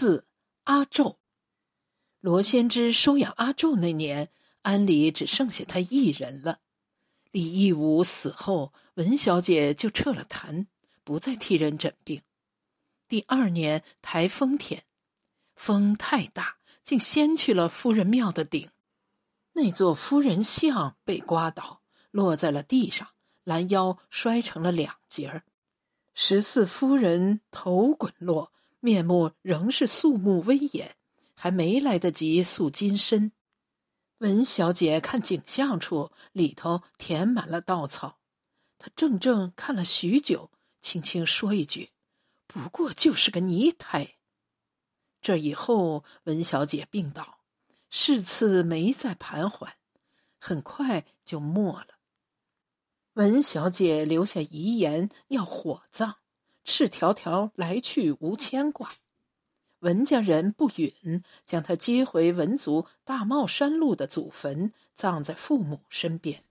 四阿昼。罗先知收养阿昼那年，庵里只剩下他一人了。李义武死后，文小姐就撤了坛，不再替人诊病。第二年台风天，风太大，竟掀去了夫人庙的顶，那座夫人像被刮倒，落在了地上，拦腰摔成了两截儿。十四夫人头滚落，面目仍是肃穆威严，还没来得及塑金身。文小姐看景象处里头填满了稻草，她怔怔看了许久，轻轻说一句：“不过就是个泥胎。”这以后，文小姐病倒，事次没再盘桓，很快就没了。文小姐留下遗言，要火葬，赤条条来去无牵挂。文家人不允，将她接回文族大帽山路的祖坟，葬在父母身边。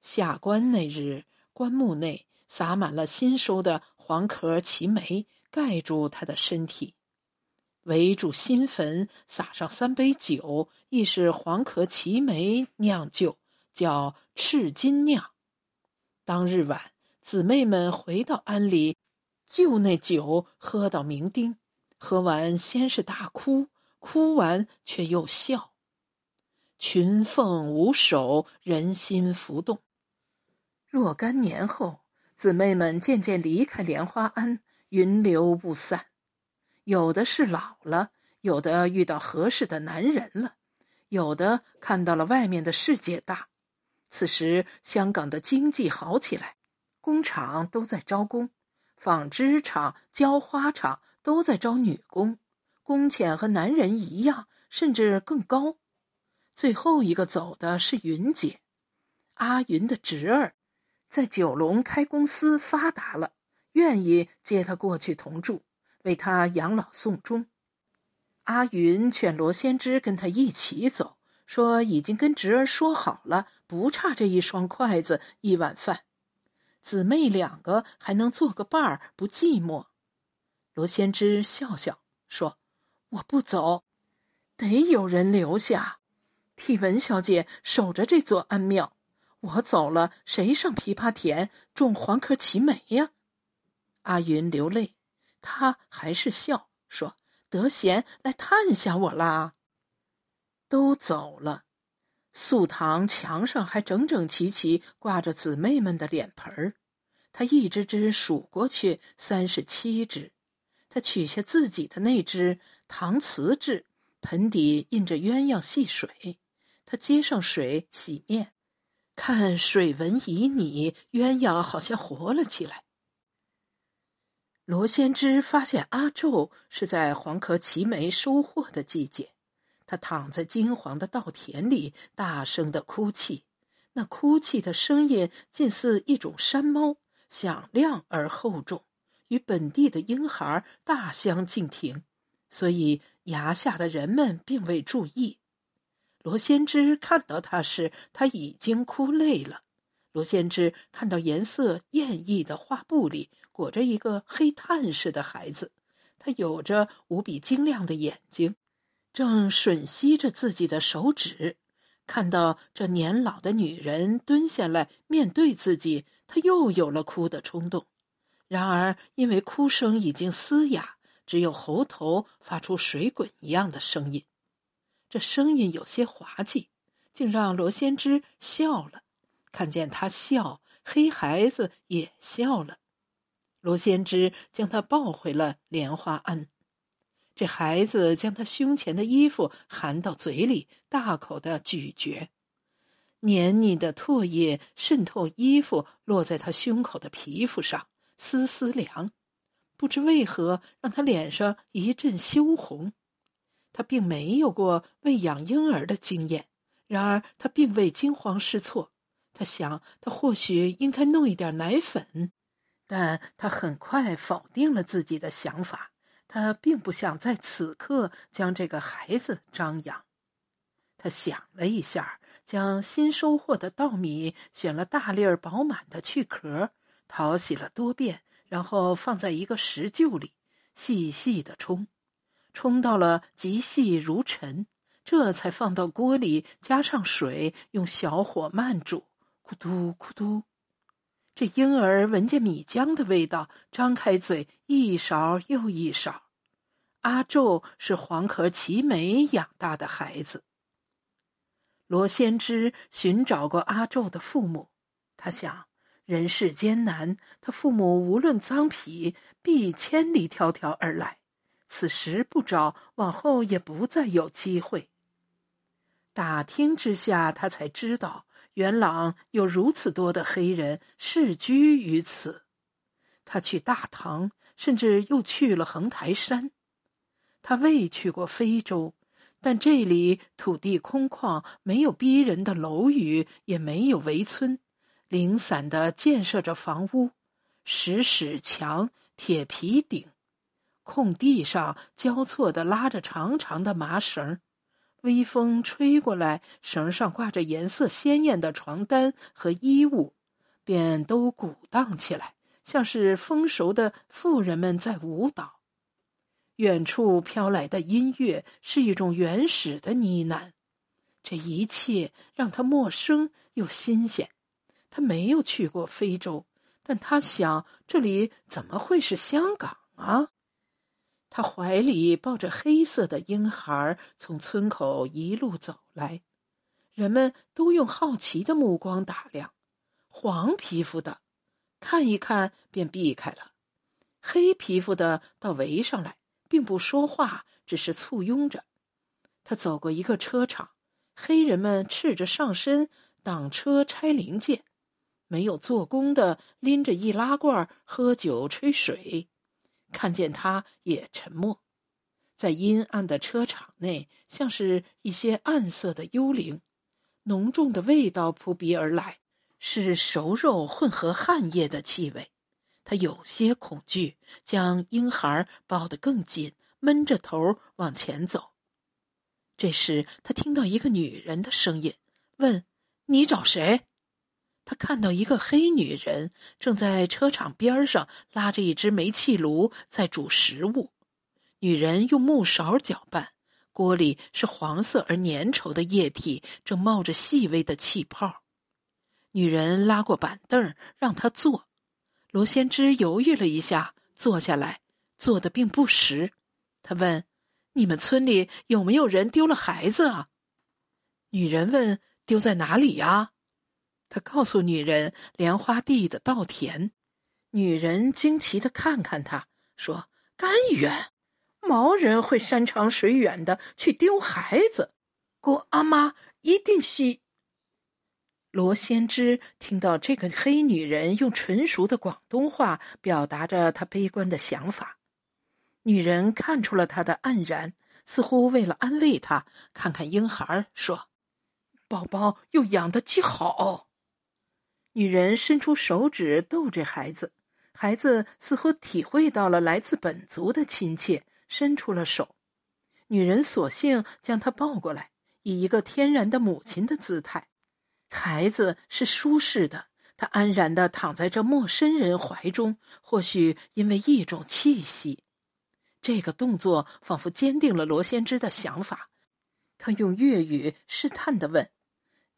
下棺那日，棺木内撒满了新收的黄壳奇梅，盖住他的身体。围住新坟，撒上三杯酒，亦是黄壳奇梅酿酒，叫赤金酿。当日晚，姊妹们回到庵里，就那酒喝到酩酊。喝完，先是大哭，哭完却又笑。群凤无首，人心浮动。若干年后，姊妹们渐渐离开莲花庵，云流不散。有的是老了，有的遇到合适的男人了，有的看到了外面的世界大。此时，香港的经济好起来，工厂都在招工，纺织厂、浇花厂都在招女工，工钱和男人一样，甚至更高。最后一个走的是云姐，阿云的侄儿，在九龙开公司发达了，愿意接他过去同住，为他养老送终。阿云劝罗先知跟他一起走。说已经跟侄儿说好了，不差这一双筷子一碗饭，姊妹两个还能做个伴儿，不寂寞。罗先知笑笑说：“我不走，得有人留下，替文小姐守着这座庵庙。我走了，谁上枇杷田种黄壳齐梅呀？”阿云流泪，他还是笑说：“得闲来探下我啦。”都走了，素堂墙上还整整齐齐挂着姊妹们的脸盆儿，他一只只数过去，三十七只。他取下自己的那只搪瓷制，盆底印着鸳鸯戏水。他接上水洗面，看水纹旖旎，鸳鸯好像活了起来。罗先知发现阿昼是在黄壳齐眉收获的季节。他躺在金黄的稻田里，大声的哭泣，那哭泣的声音近似一种山猫，响亮而厚重，与本地的婴孩大相径庭，所以崖下的人们并未注意。罗先知看到他时，他已经哭累了。罗先知看到颜色艳异的画布里裹着一个黑炭似的孩子，他有着无比晶亮的眼睛。正吮吸着自己的手指，看到这年老的女人蹲下来面对自己，他又有了哭的冲动。然而，因为哭声已经嘶哑，只有喉头发出水滚一样的声音，这声音有些滑稽，竟让罗先知笑了。看见他笑，黑孩子也笑了。罗先知将他抱回了莲花庵。这孩子将他胸前的衣服含到嘴里，大口的咀嚼，黏腻的唾液渗透衣服，落在他胸口的皮肤上，丝丝凉。不知为何，让他脸上一阵羞红。他并没有过喂养婴儿的经验，然而他并未惊慌失措。他想，他或许应该弄一点奶粉，但他很快否定了自己的想法。他并不想在此刻将这个孩子张扬。他想了一下，将新收获的稻米选了大粒儿饱满的去壳，淘洗了多遍，然后放在一个石臼里，细细的冲。冲到了极细如尘，这才放到锅里，加上水，用小火慢煮，咕嘟咕嘟。这婴儿闻见米浆的味道，张开嘴，一勺又一勺。阿宙是黄壳齐眉养大的孩子。罗先知寻找过阿宙的父母，他想人世艰难，他父母无论脏皮，必千里迢迢而来。此时不找，往后也不再有机会。打听之下，他才知道元朗有如此多的黑人世居于此。他去大唐，甚至又去了横台山。他未去过非洲，但这里土地空旷，没有逼人的楼宇，也没有围村，零散的建设着房屋，石屎墙、铁皮顶。空地上交错的拉着长长的麻绳，微风吹过来，绳上挂着颜色鲜艳的床单和衣物，便都鼓荡起来，像是丰熟的妇人们在舞蹈。远处飘来的音乐是一种原始的呢喃，这一切让他陌生又新鲜。他没有去过非洲，但他想，这里怎么会是香港啊？他怀里抱着黑色的婴孩，从村口一路走来，人们都用好奇的目光打量。黄皮肤的，看一看便避开了；黑皮肤的倒围上来，并不说话，只是簇拥着。他走过一个车厂，黑人们赤着上身挡车拆零件，没有做工的拎着易拉罐喝酒吹水。看见他也沉默，在阴暗的车场内，像是一些暗色的幽灵。浓重的味道扑鼻而来，是熟肉混合汗液的气味。他有些恐惧，将婴孩抱得更紧，闷着头往前走。这时，他听到一个女人的声音，问：“你找谁？”他看到一个黑女人正在车场边上拉着一只煤气炉在煮食物，女人用木勺搅拌，锅里是黄色而粘稠的液体，正冒着细微的气泡。女人拉过板凳让他坐，罗先知犹豫了一下，坐下来，坐的并不实。他问：“你们村里有没有人丢了孩子啊？”女人问：“丢在哪里呀？”他告诉女人莲花地的稻田，女人惊奇的看看他，说：“甘远，毛人会山长水远的去丢孩子，姑阿妈一定是。”罗先知听到这个黑女人用纯熟的广东话表达着她悲观的想法，女人看出了他的黯然，似乎为了安慰他，看看婴孩说：“宝宝又养得极好。”女人伸出手指逗这孩子，孩子似乎体会到了来自本族的亲切，伸出了手。女人索性将他抱过来，以一个天然的母亲的姿态。孩子是舒适的，他安然的躺在这陌生人怀中。或许因为一种气息，这个动作仿佛坚定了罗先知的想法。他用粤语试探的问。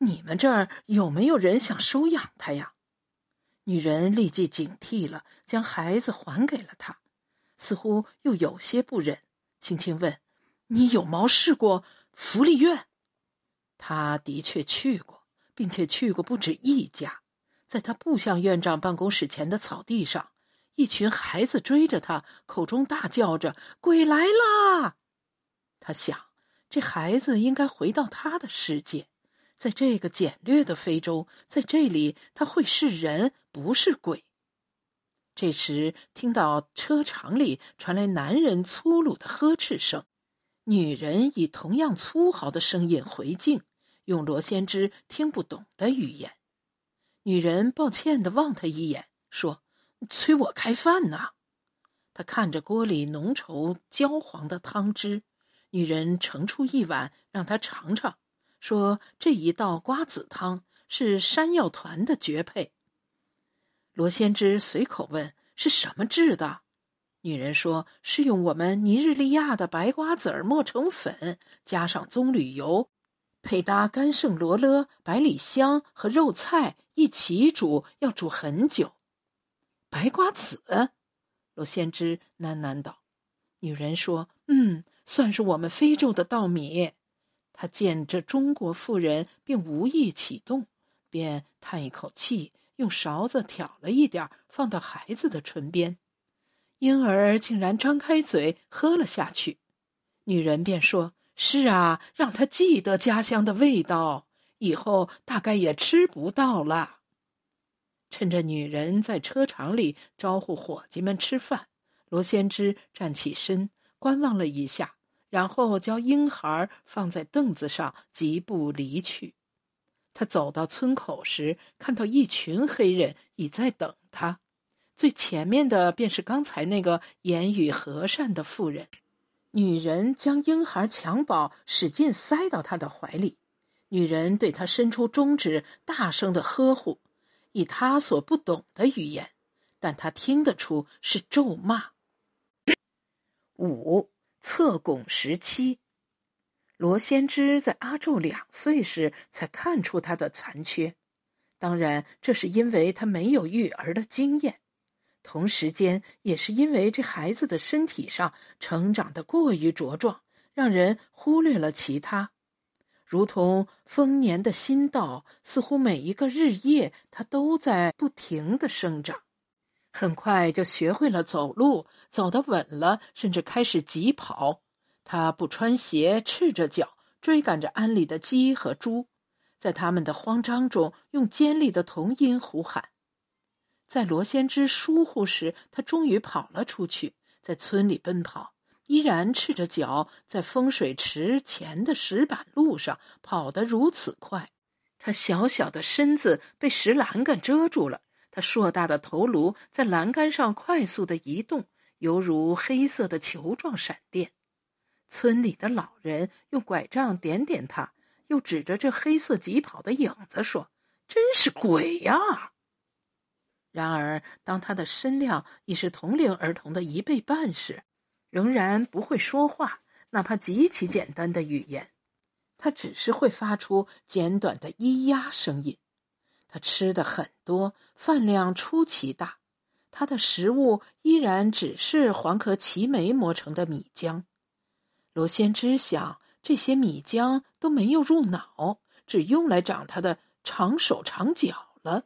你们这儿有没有人想收养他呀？女人立即警惕了，将孩子还给了他，似乎又有些不忍，轻轻问：“你有毛试过福利院？”他的确去过，并且去过不止一家。在他步向院长办公室前的草地上，一群孩子追着他，口中大叫着：“鬼来啦！”他想，这孩子应该回到他的世界。在这个简略的非洲，在这里他会是人，不是鬼。这时，听到车场里传来男人粗鲁的呵斥声，女人以同样粗豪的声音回敬，用罗先知听不懂的语言。女人抱歉的望他一眼，说：“催我开饭呢。”他看着锅里浓稠焦黄的汤汁，女人盛出一碗让他尝尝。说这一道瓜子汤是山药团的绝配。罗先知随口问：“是什么制的？”女人说：“是用我们尼日利亚的白瓜子儿磨成粉，加上棕榈油，配搭干圣罗勒、百里香和肉菜一起煮，要煮很久。”白瓜子，罗先知喃喃道。女人说：“嗯，算是我们非洲的稻米。”他见这中国妇人并无意启动，便叹一口气，用勺子挑了一点，放到孩子的唇边。婴儿竟然张开嘴喝了下去，女人便说：“是啊，让他记得家乡的味道，以后大概也吃不到了。”趁着女人在车场里招呼伙计们吃饭，罗先知站起身观望了一下，然后将婴孩放在凳子上，疾步离去。他走到村口时，看到一群黑人已在等他。最前面的便是刚才那个言语和善的妇人，女人将婴孩襁褓使劲塞到他的怀里，女人对他伸出中指，大声的呵护，以他所不懂的语言，但他听得出是咒骂。五侧拱时期，罗先知在阿宙两岁时才看出他的残缺，当然这是因为他没有育儿的经验。同时间，也是因为这孩子的身体上成长的过于茁壮，让人忽略了其他。如同丰年的新稻，似乎每一个日夜，它都在不停的生长。很快就学会了走路，走得稳了，甚至开始疾跑。他不穿鞋，赤着脚追赶着安里的鸡和猪，在他们的慌张中，用尖利的童音呼喊。在罗先知疏忽时，他终于跑了出去，在村里奔跑，依然赤着脚，在风水池前的石板路上跑得如此快。他小小的身子被石栏杆遮住了，他硕大的头颅在栏杆上快速的移动，犹如黑色的球状闪电。村里的老人用拐杖点点他，又指着这黑色疾跑的影子说：“真是鬼呀！”然而，当他的身量已是同龄儿童的一倍半时，仍然不会说话，哪怕极其简单的语言。他只是会发出简短的咿呀声音。他吃的很多，饭量出奇大。他的食物依然只是黄壳齐眉磨成的米浆。罗先知想，这些米浆都没有入脑，只用来长他的长手长脚了。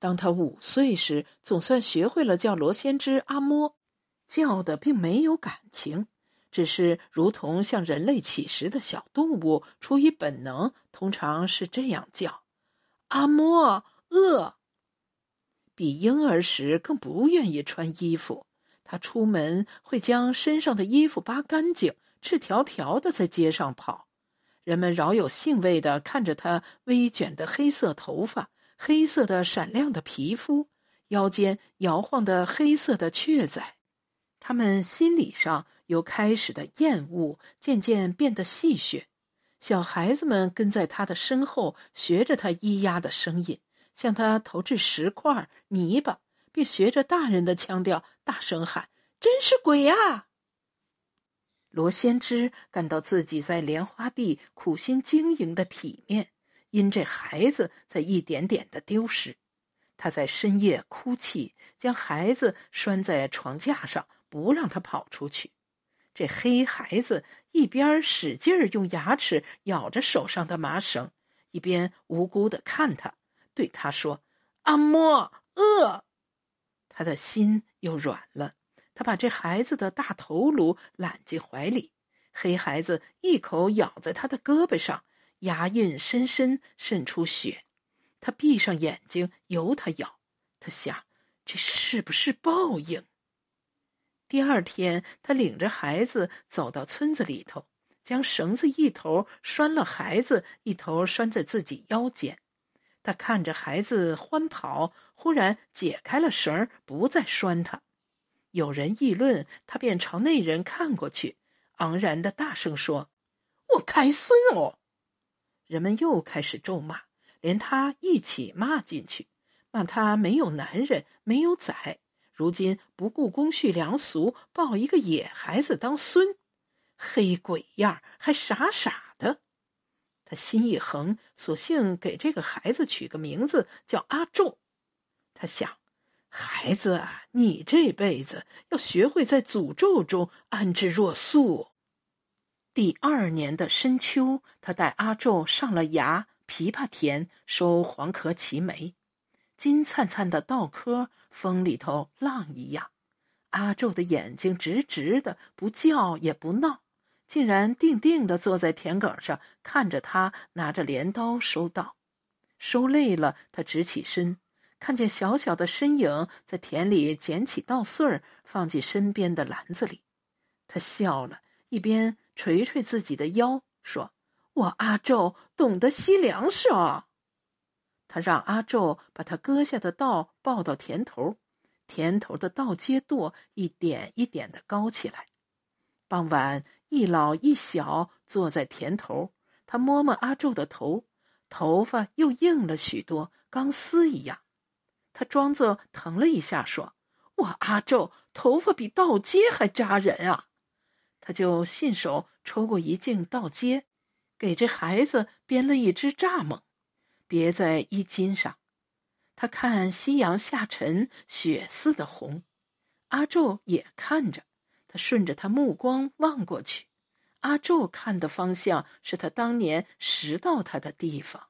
当他五岁时，总算学会了叫罗先知阿莫，叫的并没有感情，只是如同向人类乞食的小动物出于本能，通常是这样叫：“阿莫饿。”比婴儿时更不愿意穿衣服，他出门会将身上的衣服扒干净，赤条条的在街上跑，人们饶有兴味的看着他微卷的黑色头发。黑色的闪亮的皮肤，腰间摇晃的黑色的雀仔，他们心理上由开始的厌恶渐渐变得戏谑。小孩子们跟在他的身后，学着他咿呀的声音，向他投掷石块、泥巴，并学着大人的腔调大声喊：“真是鬼呀！”罗先知感到自己在莲花地苦心经营的体面。因这孩子在一点点的丢失，他在深夜哭泣，将孩子拴在床架上，不让他跑出去。这黑孩子一边使劲儿用牙齿咬着手上的麻绳，一边无辜的看他，对他说：“阿莫饿。”他的心又软了。他把这孩子的大头颅揽进怀里，黑孩子一口咬在他的胳膊上。牙印深深渗出血，他闭上眼睛，由他咬。他想，这是不是报应？第二天，他领着孩子走到村子里头，将绳子一头拴了孩子，一头拴在自己腰间。他看着孩子欢跑，忽然解开了绳，不再拴他。有人议论，他便朝那人看过去，昂然的大声说：“我开孙哦！”人们又开始咒骂，连他一起骂进去，骂他没有男人，没有崽，如今不顾公序良俗，抱一个野孩子当孙，黑鬼样还傻傻的。他心一横，索性给这个孩子取个名字叫阿仲。他想，孩子啊，你这辈子要学会在诅咒中安之若素。第二年的深秋，他带阿宙上了崖枇杷田收黄壳奇梅，金灿灿的稻壳，风里头浪一样。阿宙的眼睛直直的，不叫也不闹，竟然定定的坐在田埂上，看着他拿着镰刀收稻。收累了，他直起身，看见小小的身影在田里捡起稻穗儿，放进身边的篮子里，他笑了，一边。捶捶自己的腰，说：“我阿宙懂得惜粮食啊。”他让阿宙把他割下的稻抱到田头，田头的稻秸垛一点一点的高起来。傍晚，一老一小坐在田头，他摸摸阿宙的头，头发又硬了许多，钢丝一样。他装作疼了一下，说：“我阿宙头发比稻秸还扎人啊。”他就信手抽过一茎稻秸，给这孩子编了一只蚱蜢，别在衣襟上。他看夕阳下沉，血似的红。阿柱也看着，他顺着他目光望过去。阿柱看的方向是他当年拾到他的地方。